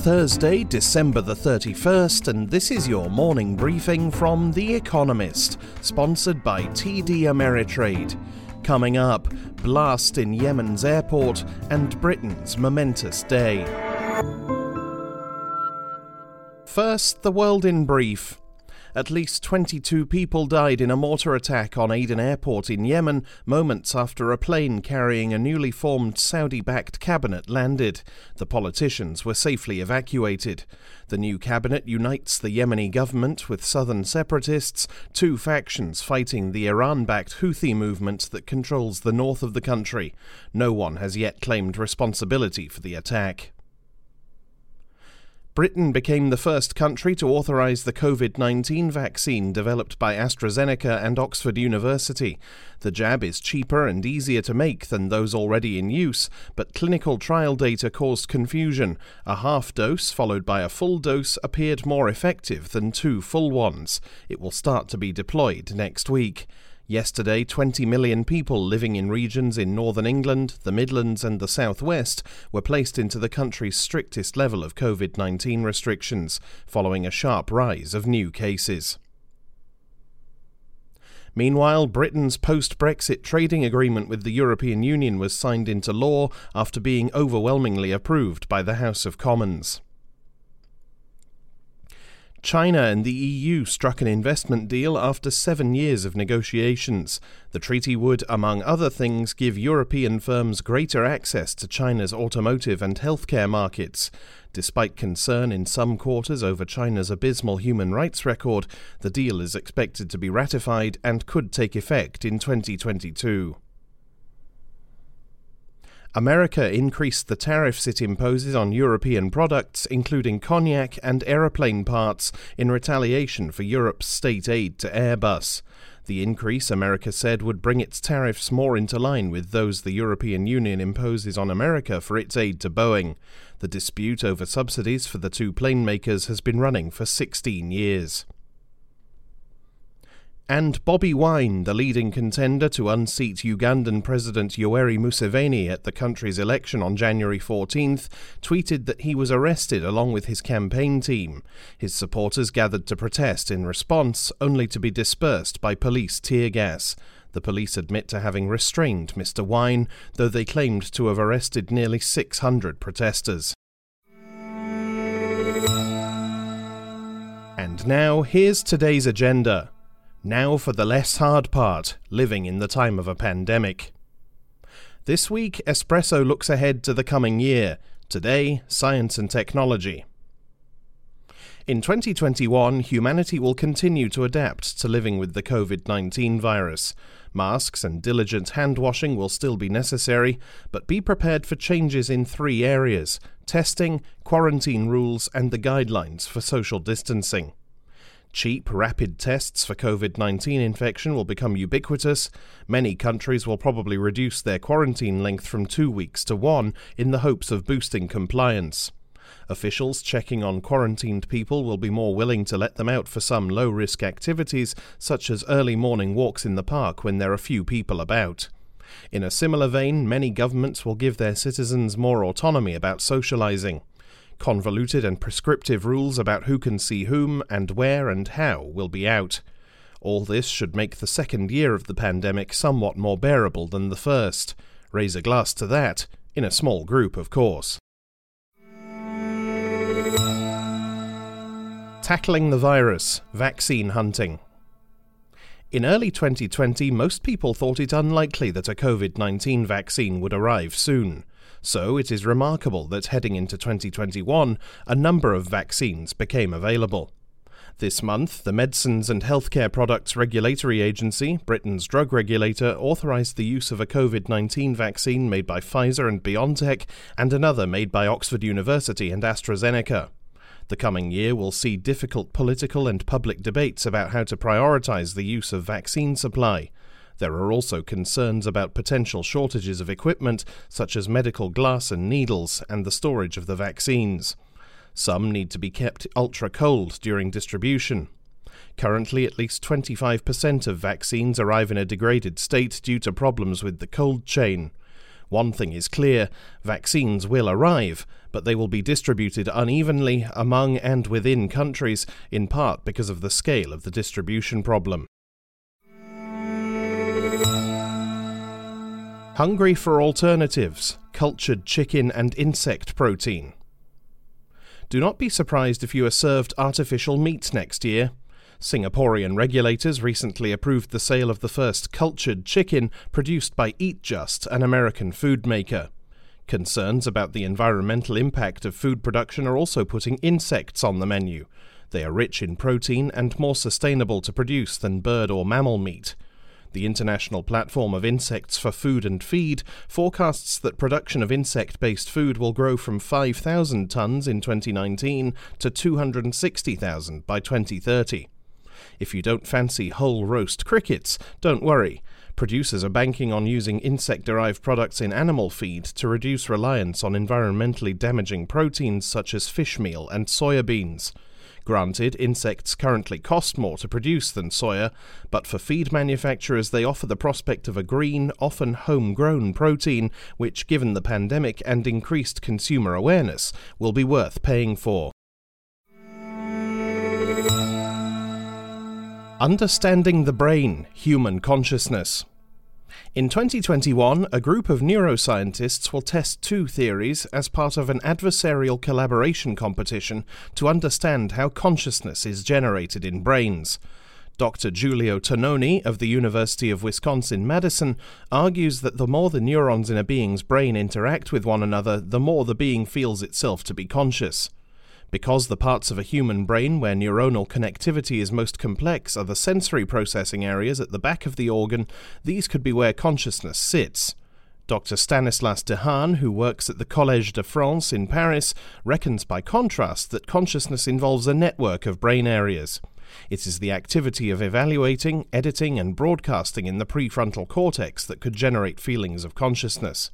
Thursday, December the 31st, and this is your morning briefing from The Economist, sponsored by TD Ameritrade. Coming up, blast in Yemen's airport and Britain's momentous day. First, the world in brief. At least 22 people died in a mortar attack on Aden Airport in Yemen moments after a plane carrying a newly formed Saudi backed cabinet landed. The politicians were safely evacuated. The new cabinet unites the Yemeni government with southern separatists, two factions fighting the Iran backed Houthi movement that controls the north of the country. No one has yet claimed responsibility for the attack. Britain became the first country to authorize the COVID 19 vaccine developed by AstraZeneca and Oxford University. The jab is cheaper and easier to make than those already in use, but clinical trial data caused confusion. A half dose followed by a full dose appeared more effective than two full ones. It will start to be deployed next week. Yesterday, 20 million people living in regions in northern England, the Midlands, and the southwest were placed into the country's strictest level of COVID 19 restrictions, following a sharp rise of new cases. Meanwhile, Britain's post Brexit trading agreement with the European Union was signed into law after being overwhelmingly approved by the House of Commons. China and the EU struck an investment deal after seven years of negotiations. The treaty would, among other things, give European firms greater access to China's automotive and healthcare markets. Despite concern in some quarters over China's abysmal human rights record, the deal is expected to be ratified and could take effect in 2022. America increased the tariffs it imposes on European products, including cognac and aeroplane parts, in retaliation for Europe's state aid to Airbus. The increase, America said, would bring its tariffs more into line with those the European Union imposes on America for its aid to Boeing. The dispute over subsidies for the two plane makers has been running for 16 years. And Bobby Wine, the leading contender to unseat Ugandan President Yoweri Museveni at the country's election on January 14th, tweeted that he was arrested along with his campaign team. His supporters gathered to protest in response, only to be dispersed by police tear gas. The police admit to having restrained Mr. Wine, though they claimed to have arrested nearly 600 protesters. And now, here's today's agenda. Now for the less hard part living in the time of a pandemic. This week, Espresso looks ahead to the coming year. Today, science and technology. In 2021, humanity will continue to adapt to living with the COVID 19 virus. Masks and diligent hand washing will still be necessary, but be prepared for changes in three areas testing, quarantine rules, and the guidelines for social distancing. Cheap, rapid tests for COVID 19 infection will become ubiquitous. Many countries will probably reduce their quarantine length from two weeks to one in the hopes of boosting compliance. Officials checking on quarantined people will be more willing to let them out for some low risk activities, such as early morning walks in the park when there are few people about. In a similar vein, many governments will give their citizens more autonomy about socializing. Convoluted and prescriptive rules about who can see whom and where and how will be out. All this should make the second year of the pandemic somewhat more bearable than the first. Raise a glass to that, in a small group, of course. Tackling the virus, vaccine hunting. In early 2020, most people thought it unlikely that a COVID 19 vaccine would arrive soon. So it is remarkable that heading into 2021, a number of vaccines became available. This month, the Medicines and Healthcare Products Regulatory Agency, Britain's drug regulator, authorised the use of a COVID 19 vaccine made by Pfizer and BioNTech and another made by Oxford University and AstraZeneca. The coming year will see difficult political and public debates about how to prioritise the use of vaccine supply. There are also concerns about potential shortages of equipment, such as medical glass and needles, and the storage of the vaccines. Some need to be kept ultra cold during distribution. Currently, at least 25% of vaccines arrive in a degraded state due to problems with the cold chain. One thing is clear vaccines will arrive, but they will be distributed unevenly among and within countries, in part because of the scale of the distribution problem. Hungry for alternatives, cultured chicken and insect protein. Do not be surprised if you are served artificial meat next year. Singaporean regulators recently approved the sale of the first cultured chicken produced by EatJust, an American food maker. Concerns about the environmental impact of food production are also putting insects on the menu. They are rich in protein and more sustainable to produce than bird or mammal meat. The International Platform of Insects for Food and Feed forecasts that production of insect based food will grow from 5,000 tonnes in 2019 to 260,000 by 2030. If you don't fancy whole roast crickets, don't worry. Producers are banking on using insect derived products in animal feed to reduce reliance on environmentally damaging proteins such as fish meal and soya beans. Granted, insects currently cost more to produce than soya, but for feed manufacturers they offer the prospect of a green, often homegrown protein, which, given the pandemic and increased consumer awareness, will be worth paying for. Understanding the Brain Human Consciousness. In 2021, a group of neuroscientists will test two theories as part of an adversarial collaboration competition to understand how consciousness is generated in brains. Dr. Giulio Tononi of the University of Wisconsin Madison argues that the more the neurons in a being's brain interact with one another, the more the being feels itself to be conscious. Because the parts of a human brain where neuronal connectivity is most complex are the sensory processing areas at the back of the organ, these could be where consciousness sits. Dr. Stanislas Dehaene, who works at the Collège de France in Paris, reckons by contrast that consciousness involves a network of brain areas. It is the activity of evaluating, editing, and broadcasting in the prefrontal cortex that could generate feelings of consciousness.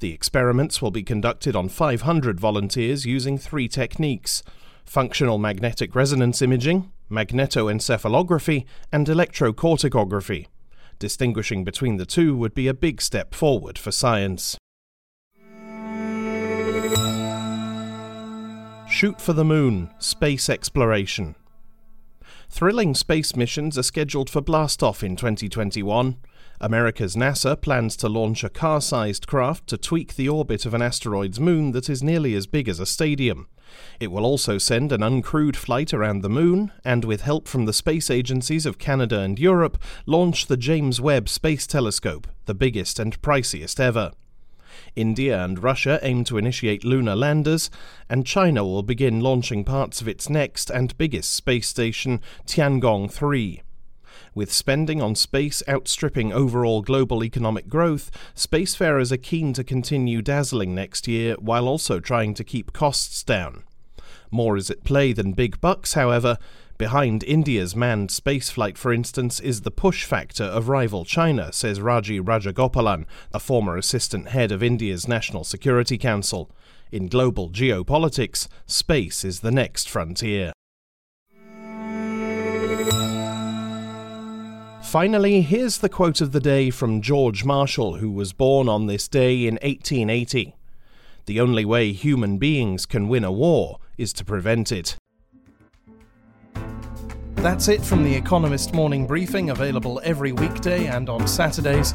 The experiments will be conducted on 500 volunteers using three techniques functional magnetic resonance imaging, magnetoencephalography, and electrocorticography. Distinguishing between the two would be a big step forward for science. Shoot for the Moon Space Exploration. Thrilling space missions are scheduled for blastoff in 2021. America's NASA plans to launch a car sized craft to tweak the orbit of an asteroid's moon that is nearly as big as a stadium. It will also send an uncrewed flight around the moon, and with help from the space agencies of Canada and Europe, launch the James Webb Space Telescope, the biggest and priciest ever. India and Russia aim to initiate lunar landers, and China will begin launching parts of its next and biggest space station, Tiangong 3. With spending on space outstripping overall global economic growth, spacefarers are keen to continue dazzling next year while also trying to keep costs down. More is at play than big bucks, however. Behind India's manned spaceflight, for instance, is the push factor of rival China, says Raji Rajagopalan, a former assistant head of India's National Security Council. In global geopolitics, space is the next frontier. Finally, here's the quote of the day from George Marshall, who was born on this day in 1880. The only way human beings can win a war is to prevent it. That's it from the Economist Morning Briefing, available every weekday and on Saturdays.